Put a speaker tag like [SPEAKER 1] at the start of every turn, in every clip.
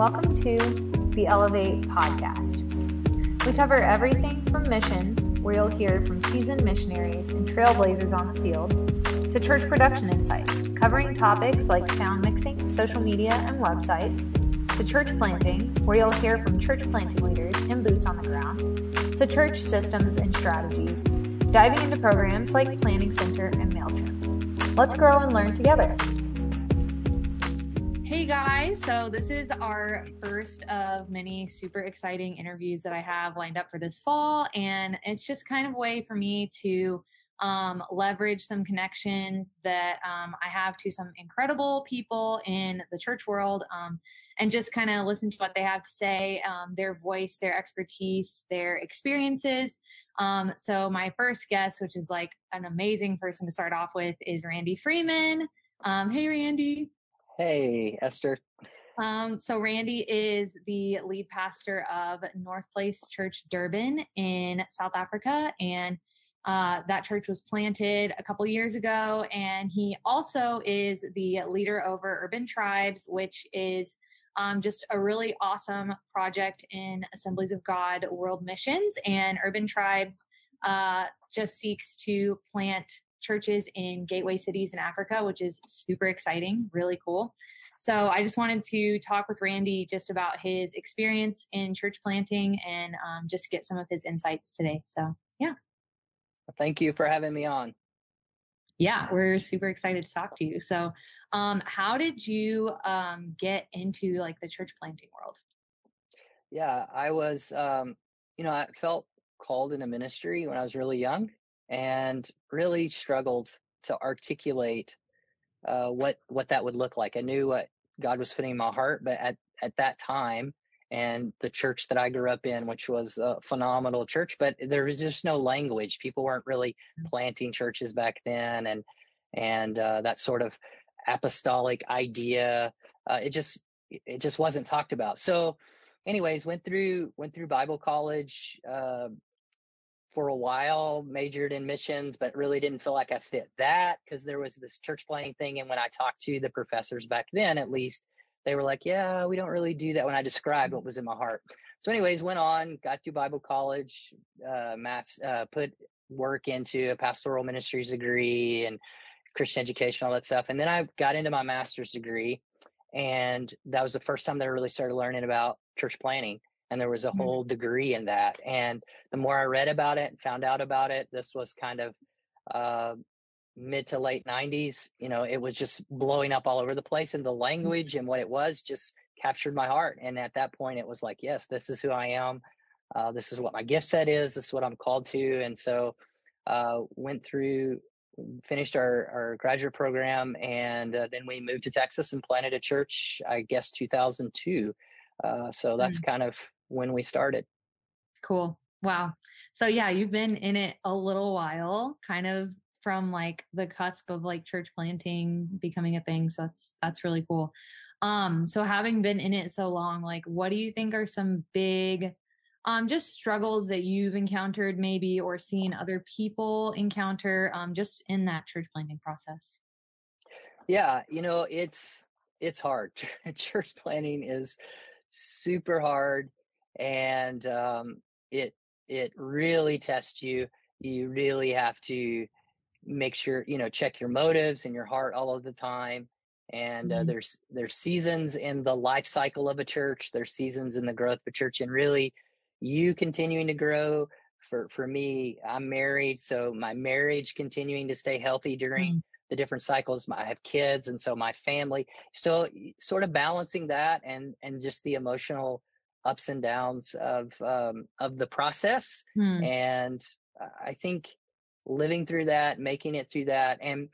[SPEAKER 1] Welcome to the Elevate podcast. We cover everything from missions, where you'll hear from seasoned missionaries and trailblazers on the field, to church production insights, covering topics like sound mixing, social media, and websites, to church planting, where you'll hear from church planting leaders and boots on the ground, to church systems and strategies, diving into programs like Planning Center and MailChimp. Let's grow and learn together. Guys, so this is our first of many super exciting interviews that I have lined up for this fall. And it's just kind of a way for me to um, leverage some connections that um, I have to some incredible people in the church world um, and just kind of listen to what they have to say, um, their voice, their expertise, their experiences. Um, so, my first guest, which is like an amazing person to start off with, is Randy Freeman. Um, hey, Randy.
[SPEAKER 2] Hey, Esther.
[SPEAKER 1] Um, so Randy is the lead pastor of Northplace Church Durban in South Africa, and uh, that church was planted a couple years ago. And he also is the leader over Urban Tribes, which is um, just a really awesome project in Assemblies of God World Missions. And Urban Tribes uh, just seeks to plant churches in gateway cities in Africa, which is super exciting, really cool. So I just wanted to talk with Randy just about his experience in church planting and um, just get some of his insights today. So yeah.
[SPEAKER 2] Thank you for having me on.
[SPEAKER 1] Yeah, we're super excited to talk to you. So, um, how did you um, get into like the church planting world?
[SPEAKER 2] Yeah, I was, um, you know, I felt called in a ministry when I was really young and really struggled to articulate uh, what what that would look like. I knew what God was putting in my heart, but at at that time, and the church that I grew up in, which was a phenomenal church, but there was just no language. People weren't really mm. planting churches back then, and and uh, that sort of apostolic idea. Uh, it just it just wasn't talked about. So, anyways, went through went through Bible college, uh, for a while, majored in missions, but really didn't feel like I fit that because there was this church planting thing. And when I talked to the professors back then, at least, they were like, yeah, we don't really do that when I described what was in my heart. So, anyways, went on, got through Bible college, uh, mass, uh, put work into a pastoral ministries degree and Christian education, all that stuff. And then I got into my master's degree. And that was the first time that I really started learning about church planting and there was a mm-hmm. whole degree in that and the more i read about it and found out about it this was kind of uh, mid to late 90s you know it was just blowing up all over the place and the mm-hmm. language and what it was just captured my heart and at that point it was like yes this is who i am uh, this is what my gift set is this is what i'm called to and so uh, went through finished our, our graduate program and uh, then we moved to texas and planted a church i guess 2002 uh, so that's mm. kind of when we started.
[SPEAKER 1] Cool. Wow. So yeah, you've been in it a little while, kind of from like the cusp of like church planting becoming a thing. So that's that's really cool. Um, so having been in it so long, like what do you think are some big um just struggles that you've encountered maybe or seen other people encounter um just in that church planting process?
[SPEAKER 2] Yeah, you know, it's it's hard. church planting is super hard and um, it it really tests you. You really have to make sure you know check your motives and your heart all of the time. And uh, mm-hmm. there's there's seasons in the life cycle of a church. There's seasons in the growth of a church, and really, you continuing to grow. For for me, I'm married, so my marriage continuing to stay healthy during. Mm-hmm the different cycles i have kids and so my family so sort of balancing that and and just the emotional ups and downs of um, of the process hmm. and i think living through that making it through that and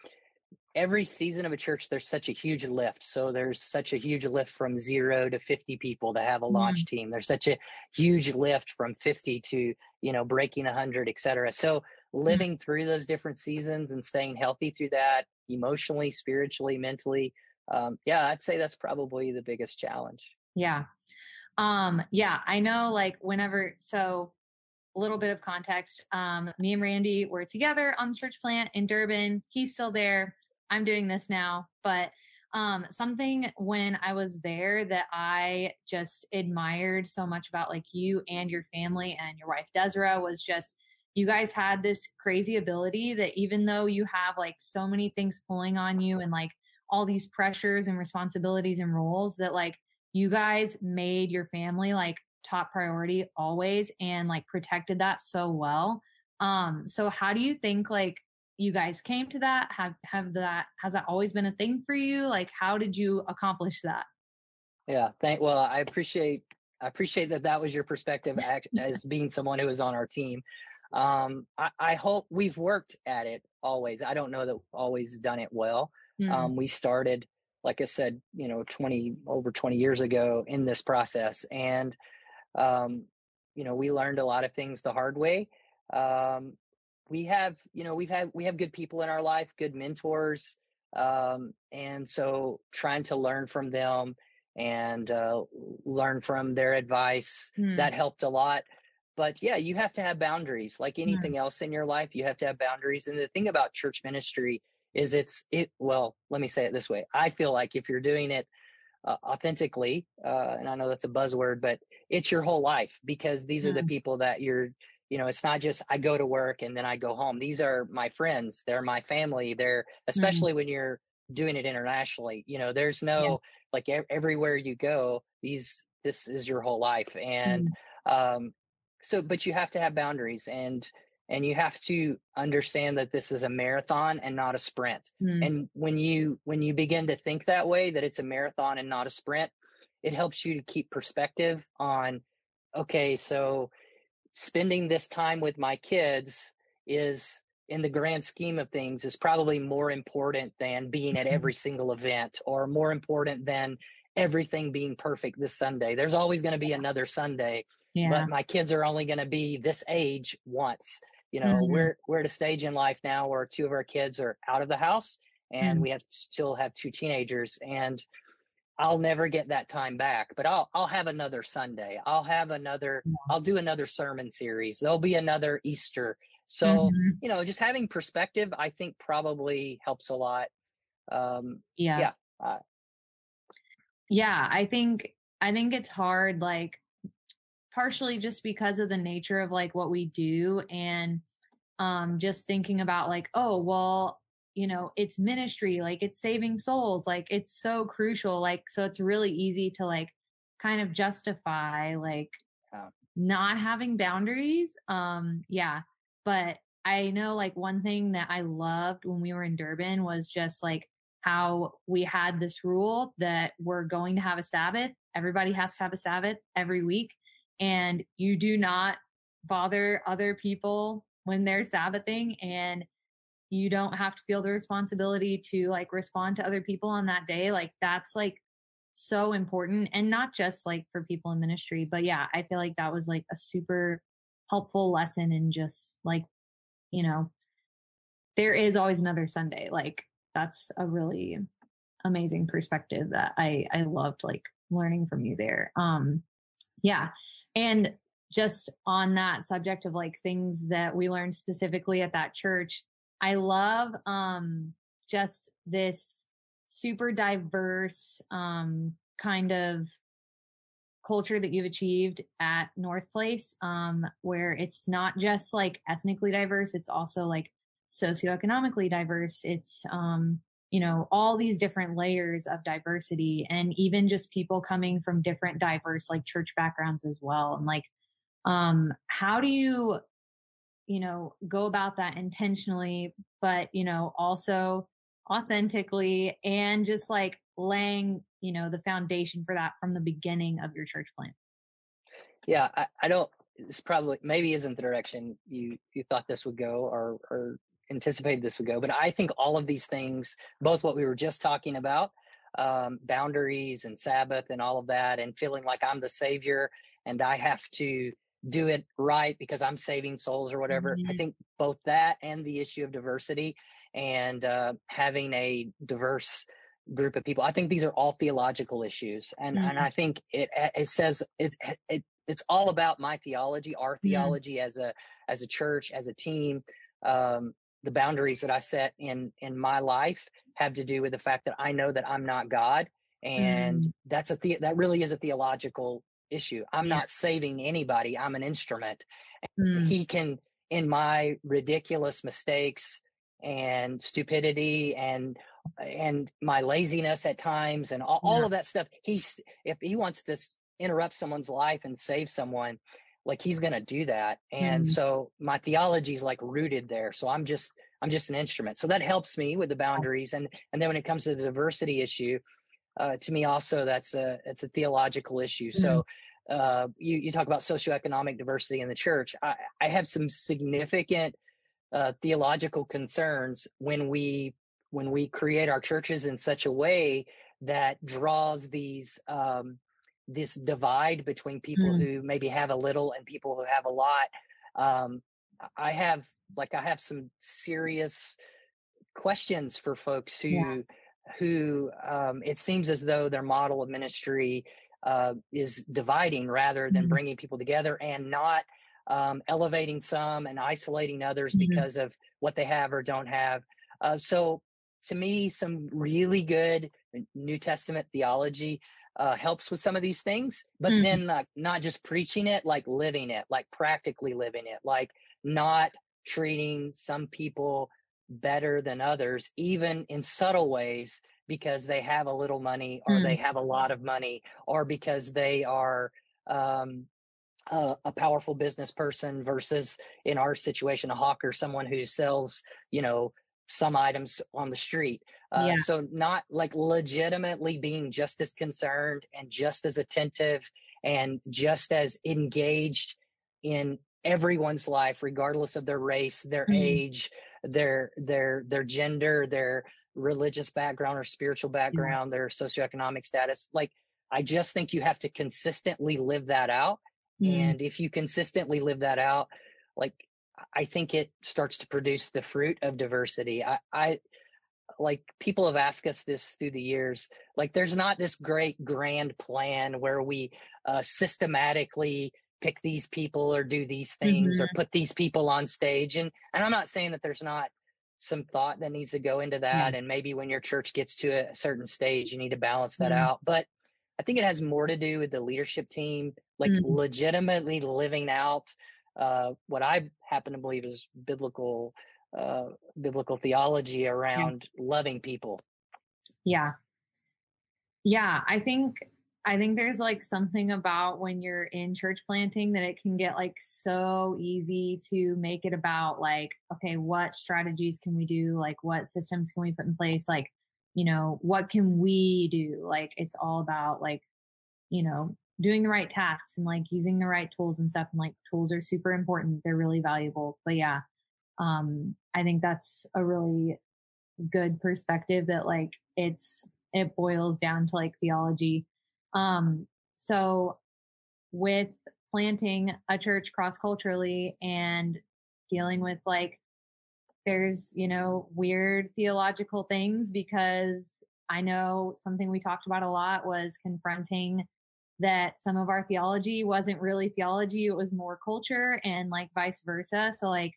[SPEAKER 2] every season of a church there's such a huge lift so there's such a huge lift from zero to 50 people to have a launch mm. team there's such a huge lift from 50 to you know breaking 100 et cetera so living mm. through those different seasons and staying healthy through that emotionally spiritually mentally um, yeah i'd say that's probably the biggest challenge
[SPEAKER 1] yeah um, yeah, I know like whenever, so a little bit of context. Um, me and Randy were together on the church plant in Durban. He's still there. I'm doing this now, but um, something when I was there that I just admired so much about like you and your family and your wife Desra was just you guys had this crazy ability that even though you have like so many things pulling on you and like all these pressures and responsibilities and roles that like you guys made your family like top priority always and like protected that so well. Um so how do you think like you guys came to that? Have have that has that always been a thing for you? Like how did you accomplish that?
[SPEAKER 2] Yeah, thank well, I appreciate I appreciate that that was your perspective as being someone who was on our team. Um, I, I, hope we've worked at it always. I don't know that always done it well. Mm-hmm. Um, we started, like I said, you know, 20 over 20 years ago in this process. And, um, you know, we learned a lot of things the hard way. Um, we have, you know, we've had, we have good people in our life, good mentors. Um, and so trying to learn from them and, uh, learn from their advice mm. that helped a lot but yeah you have to have boundaries like anything mm. else in your life you have to have boundaries and the thing about church ministry is it's it well let me say it this way i feel like if you're doing it uh, authentically uh, and i know that's a buzzword but it's your whole life because these mm. are the mm. people that you're you know it's not just i go to work and then i go home these are my friends they're my family they're mm. especially mm. when you're doing it internationally you know there's no yeah. like everywhere you go these this is your whole life and mm. um so but you have to have boundaries and and you have to understand that this is a marathon and not a sprint. Mm. and when you when you begin to think that way that it's a marathon and not a sprint it helps you to keep perspective on okay so spending this time with my kids is in the grand scheme of things is probably more important than being at every single event or more important than everything being perfect this sunday. There's always going to be another sunday yeah. but my kids are only going to be this age once you know mm-hmm. we're we're at a stage in life now where two of our kids are out of the house and mm-hmm. we have still have two teenagers and I'll never get that time back, but I'll I'll have another Sunday. I'll have another. I'll do another sermon series. There'll be another Easter. So, mm-hmm. you know, just having perspective I think probably helps a lot. Um yeah. Yeah. Uh,
[SPEAKER 1] yeah, I think I think it's hard like partially just because of the nature of like what we do and um just thinking about like oh well you know it's ministry like it's saving souls like it's so crucial like so it's really easy to like kind of justify like uh, not having boundaries um yeah but i know like one thing that i loved when we were in durban was just like how we had this rule that we're going to have a sabbath everybody has to have a sabbath every week and you do not bother other people when they're Sabbathing and you don't have to feel the responsibility to like respond to other people on that day. Like that's like so important and not just like for people in ministry, but yeah, I feel like that was like a super helpful lesson in just like, you know, there is always another Sunday. Like that's a really amazing perspective that I I loved like learning from you there. Um yeah. And just on that subject of like things that we learned specifically at that church, I love um just this super diverse um kind of culture that you've achieved at Northplace, um, where it's not just like ethnically diverse, it's also like socioeconomically diverse. It's um, you know, all these different layers of diversity and even just people coming from different diverse like church backgrounds as well. And like, um, how do you, you know, go about that intentionally, but, you know, also authentically and just like laying, you know, the foundation for that from the beginning of your church plant?
[SPEAKER 2] Yeah, I, I don't, this probably maybe isn't the direction you you thought this would go or or anticipated this would go. But I think all of these things, both what we were just talking about, um, boundaries and Sabbath and all of that, and feeling like I'm the savior and I have to do it right because I'm saving souls or whatever. Mm-hmm. I think both that and the issue of diversity and uh, having a diverse group of people. I think these are all theological issues, and mm-hmm. and I think it it says it, it it's all about my theology, our theology mm-hmm. as a as a church, as a team. Um, the boundaries that I set in in my life have to do with the fact that I know that I'm not God. And mm. that's a, the- that really is a theological issue. I'm yeah. not saving anybody. I'm an instrument. Mm. He can, in my ridiculous mistakes and stupidity and and my laziness at times and all, yeah. all of that stuff he's if he wants to interrupt someone's life and save someone like he's going to do that and mm. so my theology is like rooted there so i'm just i'm just an instrument so that helps me with the boundaries and and then when it comes to the diversity issue uh, to me also that's a it's a theological issue mm. so uh, you, you talk about socioeconomic diversity in the church. I, I have some significant uh, theological concerns when we when we create our churches in such a way that draws these um, this divide between people mm. who maybe have a little and people who have a lot. Um, I have like I have some serious questions for folks who yeah. who um, it seems as though their model of ministry uh, is dividing rather than mm-hmm. bringing people together and not um, elevating some and isolating others mm-hmm. because of what they have or don't have. Uh, so, to me, some really good New Testament theology uh, helps with some of these things, but mm-hmm. then uh, not just preaching it, like living it, like practically living it, like not treating some people better than others, even in subtle ways because they have a little money or mm. they have a lot of money or because they are um, a, a, powerful business person versus in our situation a hawker someone who sells you know some items on the street uh, yeah. so not like legitimately being just as concerned and just as attentive and just as engaged in everyone's life regardless of their race their mm. age their their their gender their religious background or spiritual background, their socioeconomic status. Like, I just think you have to consistently live that out. Mm. And if you consistently live that out, like, I think it starts to produce the fruit of diversity. I, I, like people have asked us this through the years like there's not this great grand plan where we uh, systematically pick these people or do these things mm-hmm. or put these people on stage and and I'm not saying that there's not some thought that needs to go into that. Mm. And maybe when your church gets to a certain stage, you need to balance that mm. out. But I think it has more to do with the leadership team, like mm. legitimately living out uh, what I happen to believe is biblical uh, biblical theology around yeah. loving people.
[SPEAKER 1] Yeah. Yeah, I think I think there's like something about when you're in church planting that it can get like so easy to make it about like, okay, what strategies can we do? Like, what systems can we put in place? Like, you know, what can we do? Like, it's all about like, you know, doing the right tasks and like using the right tools and stuff. And like, tools are super important. They're really valuable. But yeah, um, I think that's a really good perspective that like it's, it boils down to like theology um, so with planting a church cross culturally and dealing with like, there's, you know, weird theological things because I know something we talked about a lot was confronting that some of our theology wasn't really theology, it was more culture and like vice versa. So like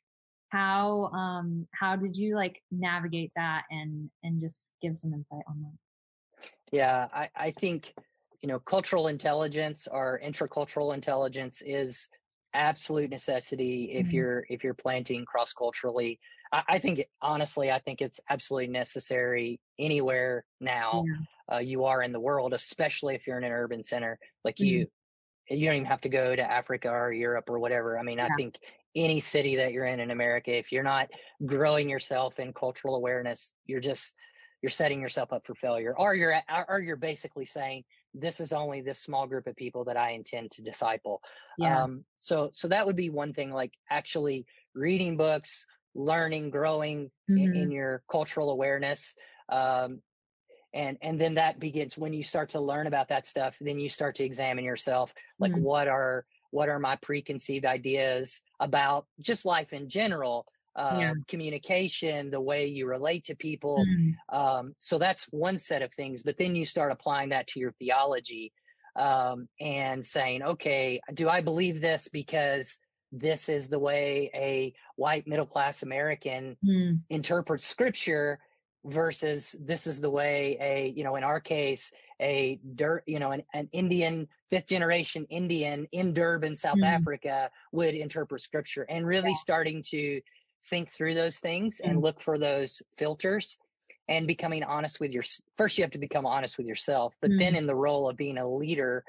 [SPEAKER 1] how um how did you like navigate that and and just give some insight on that?
[SPEAKER 2] Yeah, I, I think you know, cultural intelligence or intercultural intelligence is absolute necessity if mm-hmm. you're if you're planting cross culturally. I, I, think honestly, I think it's absolutely necessary anywhere now yeah. uh, you are in the world, especially if you're in an urban center. Like mm-hmm. you, you don't even have to go to Africa or Europe or whatever. I mean, yeah. I think any city that you're in in America, if you're not growing yourself in cultural awareness, you're just you're setting yourself up for failure, or you're or you're basically saying this is only this small group of people that I intend to disciple. Yeah. Um, so, so that would be one thing, like actually reading books, learning, growing mm-hmm. in, in, your cultural awareness. Um, and, and then that begins when you start to learn about that stuff, then you start to examine yourself, like mm-hmm. what are, what are my preconceived ideas about just life in general yeah. Um, communication, the way you relate to people. Mm. Um, so that's one set of things. But then you start applying that to your theology um, and saying, okay, do I believe this because this is the way a white middle class American mm. interprets scripture? versus this is the way a you know in our case a dirt you know an, an indian fifth generation indian in durban south mm. africa would interpret scripture and really yeah. starting to think through those things mm. and look for those filters and becoming honest with your first you have to become honest with yourself but mm. then in the role of being a leader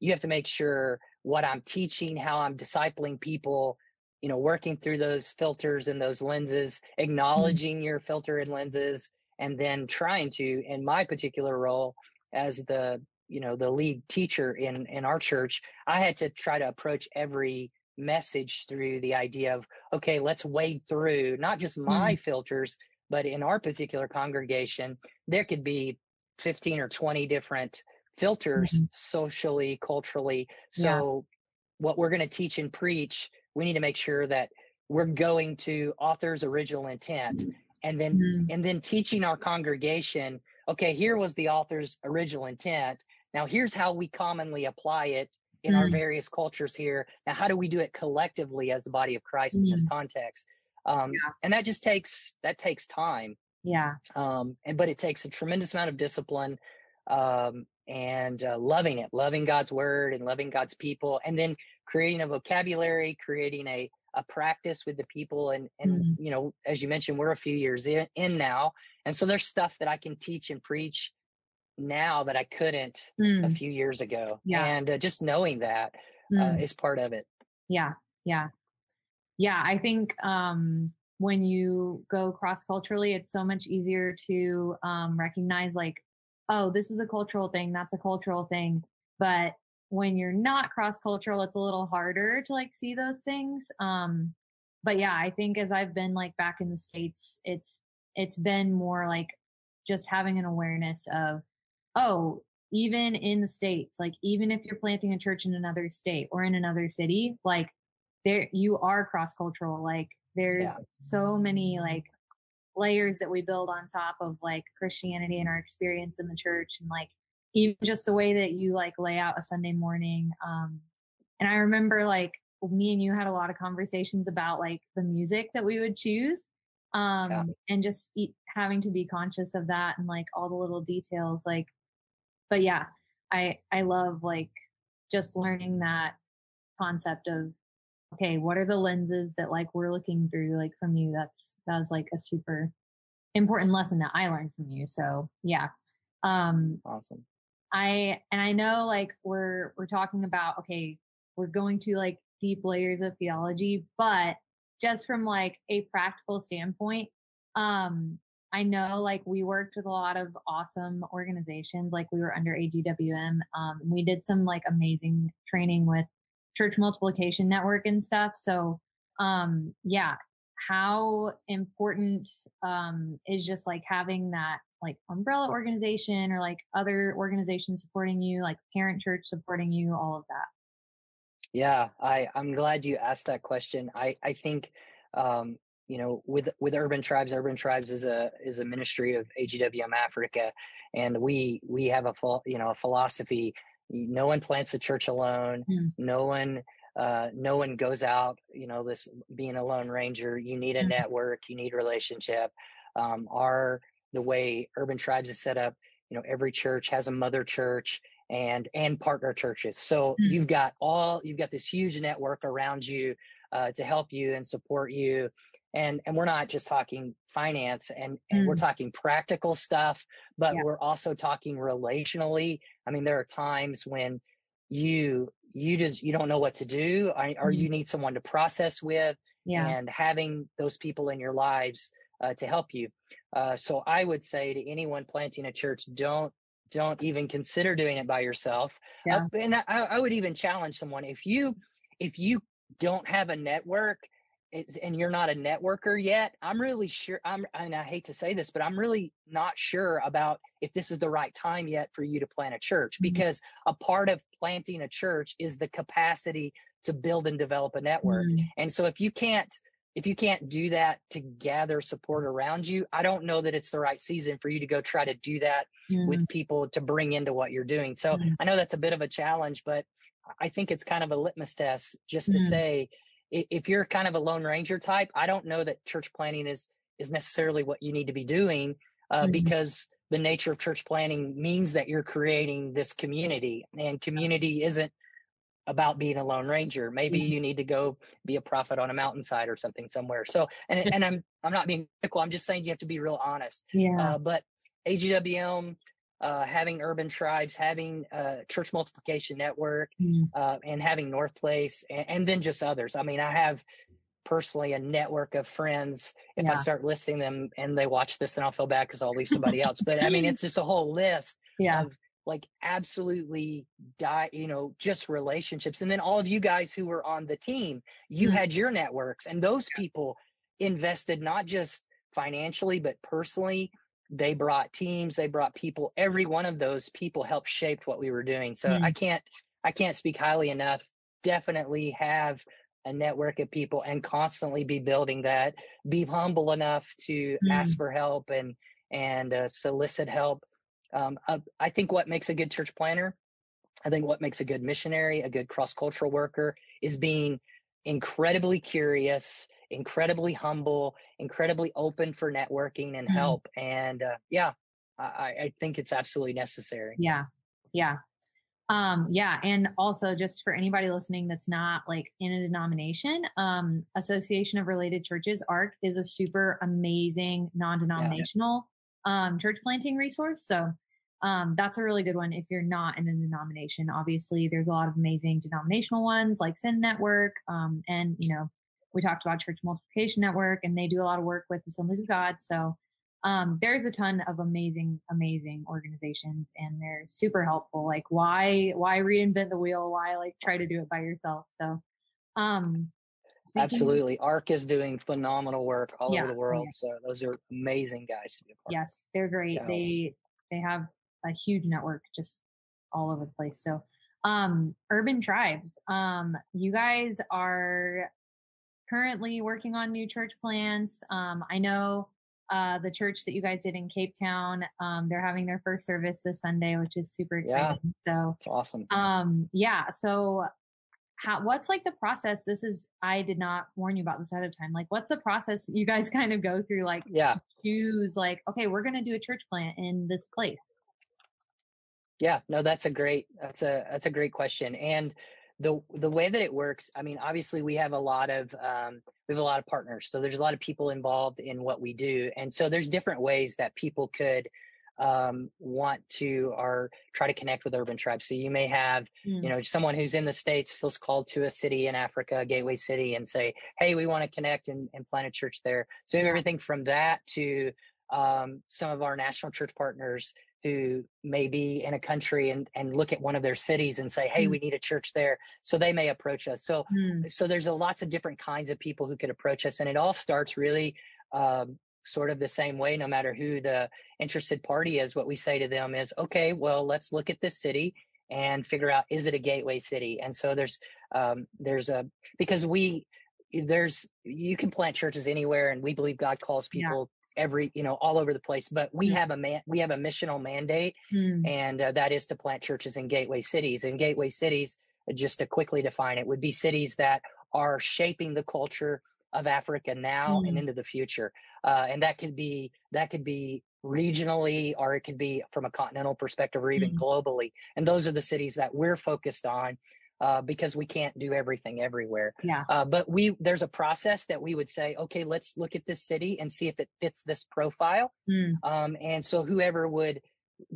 [SPEAKER 2] you have to make sure what i'm teaching how i'm discipling people you know working through those filters and those lenses mm-hmm. acknowledging your filter and lenses and then trying to in my particular role as the you know the lead teacher in in our church i had to try to approach every message through the idea of okay let's wade through not just my mm-hmm. filters but in our particular congregation there could be 15 or 20 different filters mm-hmm. socially culturally so yeah. what we're going to teach and preach we need to make sure that we're going to author's original intent and then mm-hmm. and then teaching our congregation okay here was the author's original intent now here's how we commonly apply it in mm-hmm. our various cultures here now how do we do it collectively as the body of christ in this mm-hmm. context um, yeah. and that just takes that takes time
[SPEAKER 1] yeah
[SPEAKER 2] um, and but it takes a tremendous amount of discipline um, and uh, loving it loving god's word and loving god's people and then creating a vocabulary, creating a a practice with the people and and mm. you know as you mentioned we're a few years in, in, now and so there's stuff that i can teach and preach now that i couldn't mm. a few years ago yeah. and uh, just knowing that uh, mm. uh, is part of it
[SPEAKER 1] yeah yeah yeah i think um when you go cross culturally it's so much easier to um recognize like oh this is a cultural thing that's a cultural thing but when you're not cross cultural, it's a little harder to like see those things. Um, but yeah, I think as I've been like back in the States, it's, it's been more like just having an awareness of, oh, even in the States, like even if you're planting a church in another state or in another city, like there, you are cross cultural. Like there's yeah. so many like layers that we build on top of like Christianity and our experience in the church and like even just the way that you like lay out a Sunday morning. Um, and I remember like me and you had a lot of conversations about like the music that we would choose. Um, yeah. and just eat, having to be conscious of that and like all the little details, like, but yeah, I, I love like just learning that concept of, okay, what are the lenses that like we're looking through, like from you? That's, that was like a super important lesson that I learned from you. So yeah. Um,
[SPEAKER 2] awesome.
[SPEAKER 1] I and I know like we're we're talking about okay, we're going to like deep layers of theology, but just from like a practical standpoint, um I know like we worked with a lot of awesome organizations like we were under AGWM. Um we did some like amazing training with church multiplication network and stuff. So um yeah, how important um is just like having that like umbrella organization or like other organizations supporting you, like parent church supporting you, all of that?
[SPEAKER 2] Yeah, I, I'm glad you asked that question. I, I think, um, you know, with, with urban tribes, urban tribes is a, is a ministry of AGWM Africa. And we, we have a, you know, a philosophy. No one plants a church alone. Mm. No one, uh, no one goes out, you know, this being a lone ranger, you need a mm. network, you need relationship. Um, our the way urban tribes is set up you know every church has a mother church and and partner churches so mm-hmm. you've got all you've got this huge network around you uh, to help you and support you and and we're not just talking finance and and mm-hmm. we're mm. talking practical stuff but yeah. we're also talking relationally i mean there are times when you you just you don't know what to do or, mm-hmm. you need someone to process with yeah. and having those people in your lives uh, to help you. Uh, so I would say to anyone planting a church, don't don't even consider doing it by yourself. Uh, yeah. Uh, and I, I, would even challenge someone if you if you don't have a network and you're not a networker yet, I'm really sure I'm and I hate to say this, but I'm really not sure about if this is the right time yet for you to plant a church mm-hmm. because a part of planting a church is the capacity to build and develop a network. Mm-hmm. And so if you can't if you can't do that to gather support around you, I don't know that it's the right season for you to go try to do that with people to bring into what you're doing. So mm. I know that's a bit of a challenge, but I think it's kind of a litmus test just to mm. say if you're kind of a lone ranger type, I don't know that church planting is is necessarily what you need to be doing. uh, mm-hmm. because the nature of church planting means that you're creating this community and community isn't about being a lone ranger maybe mm-hmm. you need to go be a prophet on a mountainside or something somewhere so and, and i'm i'm not being critical i'm just saying you have to be real honest
[SPEAKER 1] yeah
[SPEAKER 2] uh, but agwm uh, having urban tribes having uh, church multiplication network mm-hmm. and having northplace and, and, then just others i mean i have personally a network of friends if yeah. i start listing them and they watch this then i'll feel bad because i'll leave somebody else but i mean it's just a whole list
[SPEAKER 1] yeah.
[SPEAKER 2] of like absolutely die you know just relationships and then all of you guys who were on the team you mm-hmm. had your networks and those people invested not just financially but personally they brought teams they brought people every one of those people helped shape what we were doing so mm-hmm. i can't i can't speak highly enough definitely have a network of people and constantly be building that be humble enough to mm-hmm. ask for help and and uh, solicit help um, I, I think what makes a good church planter, I think what makes a good missionary, a good cross cultural worker, is being incredibly curious, incredibly humble, incredibly open for networking and mm-hmm. help. And uh, yeah, I, I think it's absolutely necessary.
[SPEAKER 1] Yeah, yeah, um, yeah, and also just for anybody listening that's not like in a denomination, um, Association of Related Churches (ARC) is a super amazing non-denominational yeah. um, church planting resource. So um, that's a really good one if you're not in a denomination. Obviously, there's a lot of amazing denominational ones like Send Network, um, and you know, we talked about Church Multiplication Network, and they do a lot of work with Assemblies of God. So um, there's a ton of amazing, amazing organizations, and they're super helpful. Like, why, why reinvent the wheel? Why like try to do it by yourself? So, um,
[SPEAKER 2] Absolutely. ARC is doing phenomenal work all yeah, over the world. Yeah. So those are amazing guys to be a part
[SPEAKER 1] Yes, they're great. They they have a huge network just all over the place. So, um, urban tribes, um, you guys are currently working on new church plants. Um, I know uh, the church that you guys did in Cape Town, um, they're having their first service this Sunday, which is super exciting. Yeah, so
[SPEAKER 2] it's awesome.
[SPEAKER 1] Um, yeah. So how, what's like the process? This is, I did not warn you about this ahead of time. Like, what's the process you guys kind of go through? Like,
[SPEAKER 2] yeah,
[SPEAKER 1] choose like, okay, we're going to do a church plant in this place.
[SPEAKER 2] Yeah, no, that's a great that's a that's a great question. And the the way that it works, I mean, obviously we have a lot of um, we have a lot of partners, so there's a lot of people involved in what we do, and so there's different ways that people could um, want to or try to connect with urban tribes. So you may have, mm. you know, someone who's in the states feels called to a city in Africa, a Gateway City, and say, "Hey, we want to connect and, and plant a church there." So we have everything from that to um, some of our national church partners who may be in a country and, and look at one of their cities and say, Hey, mm. we need a church there. So they may approach us. So, mm. so there's a lots of different kinds of people who could approach us. And it all starts really, um, sort of the same way, no matter who the interested party is. What we say to them is, okay, well, let's look at this city and figure out, is it a gateway city? And so there's, um, there's a, because we, there's, you can plant churches anywhere and we believe God calls people every you know all over the place but we have a man we have a missional mandate mm. and uh, that is to plant churches in gateway cities and gateway cities just to quickly define it would be cities that are shaping the culture of africa now mm. and into the future uh, and that could be that could be regionally or it could be from a continental perspective or even mm. globally and those are the cities that we're focused on uh, because we can't do everything everywhere.
[SPEAKER 1] Yeah.
[SPEAKER 2] Uh, but we there's a process that we would say, okay, let's look at this city and see if it fits this profile. Mm. Um, and so whoever would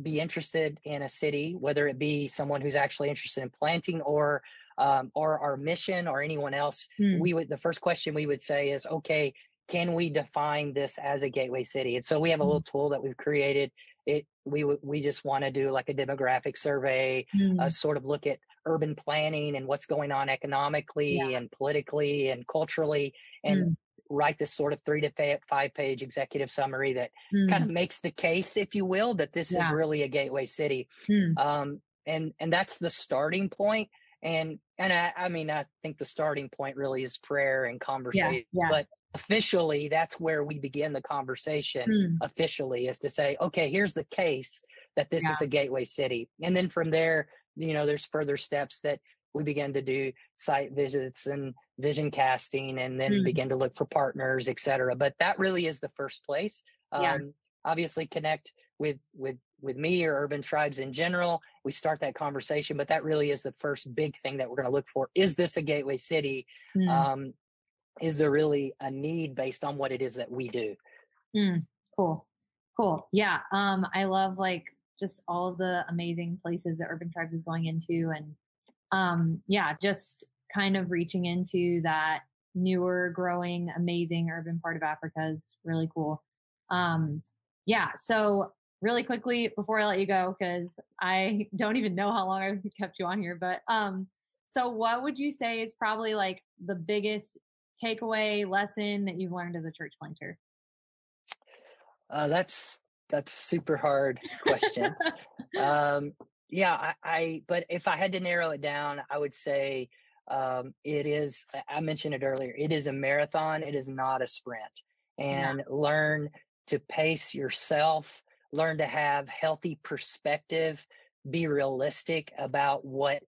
[SPEAKER 2] be interested in a city, whether it be someone who's actually interested in planting or um, or our mission or anyone else, mm. we would the first question we would say is, okay, can we define this as a gateway city? And so we have a hmm. little tool that we've created. It we we just want to do like a demographic survey, mm. uh, sort of look at urban planning and what's going on economically yeah. and politically and culturally and mm. write this sort of three to five page executive summary that mm. kind of makes the case if you will that this yeah. is really a gateway city mm. um, and and that's the starting point and and I, I, mean i think the starting point really is prayer and conversation yeah. but officially that's where we begin the conversation hmm. officially is to say okay here's the case that this is a gateway city and then from there you know, there's further steps that we begin to do site visits and vision casting and then mm. begin to look for partners, et cetera. But that really is the first place. Um, yeah. obviously connect with with with me or urban tribes in general we start that conversation but that really is the first big thing that we're going to look for is this a gateway city mm. um, is there really a need based on what it is that we do
[SPEAKER 1] mm. cool cool yeah um i love like just all the amazing places that urban tribes is going into and um yeah just kind of reaching into that newer growing amazing urban part of africa is really cool um yeah so really quickly before I let you go, because I don't even know how long I've kept you on here, but um, so what would you say is probably like the biggest takeaway lesson that you've learned as a church planter?
[SPEAKER 2] Uh, that's that's a super hard question. um, yeah, I, I, but if I had to narrow it down, I would say um, it is. I mentioned it earlier. It is a marathon. It is not a sprint. And yeah. learn to pace yourself learn to have healthy perspective, be realistic about what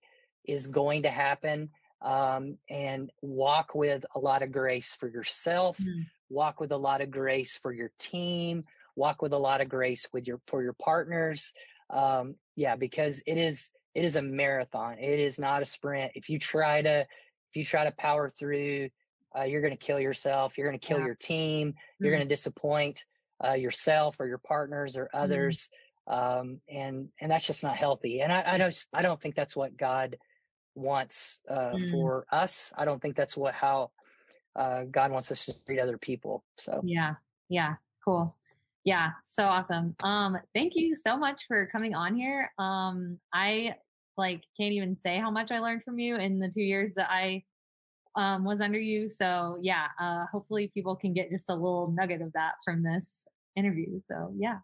[SPEAKER 2] is going to happen, um, and walk with a lot of grace for yourself, mm. walk with a lot of grace for your team, walk with a lot of grace with your for your partners. Um, yeah, because it is it is a marathon. It is not a sprint. If you try to if you try to power through, uh, you're going to kill yourself. You're going to kill yeah. your team. You're mm. going to disappoint uh, yourself or your partners or mm-hmm. others. Mm-hmm. Um, and, and that's just not healthy. And I, I don't, I don't think that's what God wants, uh, mm. for us. I don't think that's what, how, uh, God wants us to treat other people. So,
[SPEAKER 1] yeah. Yeah. Cool. Yeah. So awesome. Um, thank you so much for coming on here. Um, I like can't even say how much I learned from you in the two years that I um, was under you. So yeah, uh, hopefully people can get just a little nugget of that from this interview. So yeah.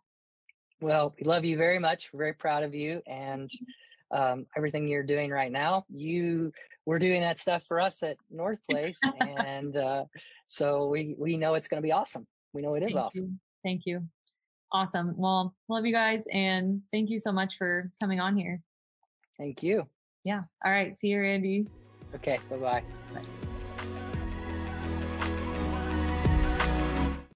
[SPEAKER 2] Well, we love you very much. We're very proud of you and um, everything you're doing right now. You we're doing that stuff for us at North Place, and uh, so we we know it's going to be awesome. We know it is
[SPEAKER 1] thank
[SPEAKER 2] awesome.
[SPEAKER 1] You. Thank you. Awesome. Well, love you guys, and thank you so much for coming on here.
[SPEAKER 2] Thank you.
[SPEAKER 1] Yeah. All right. See you, Randy.
[SPEAKER 2] Okay. Bye-bye. Bye.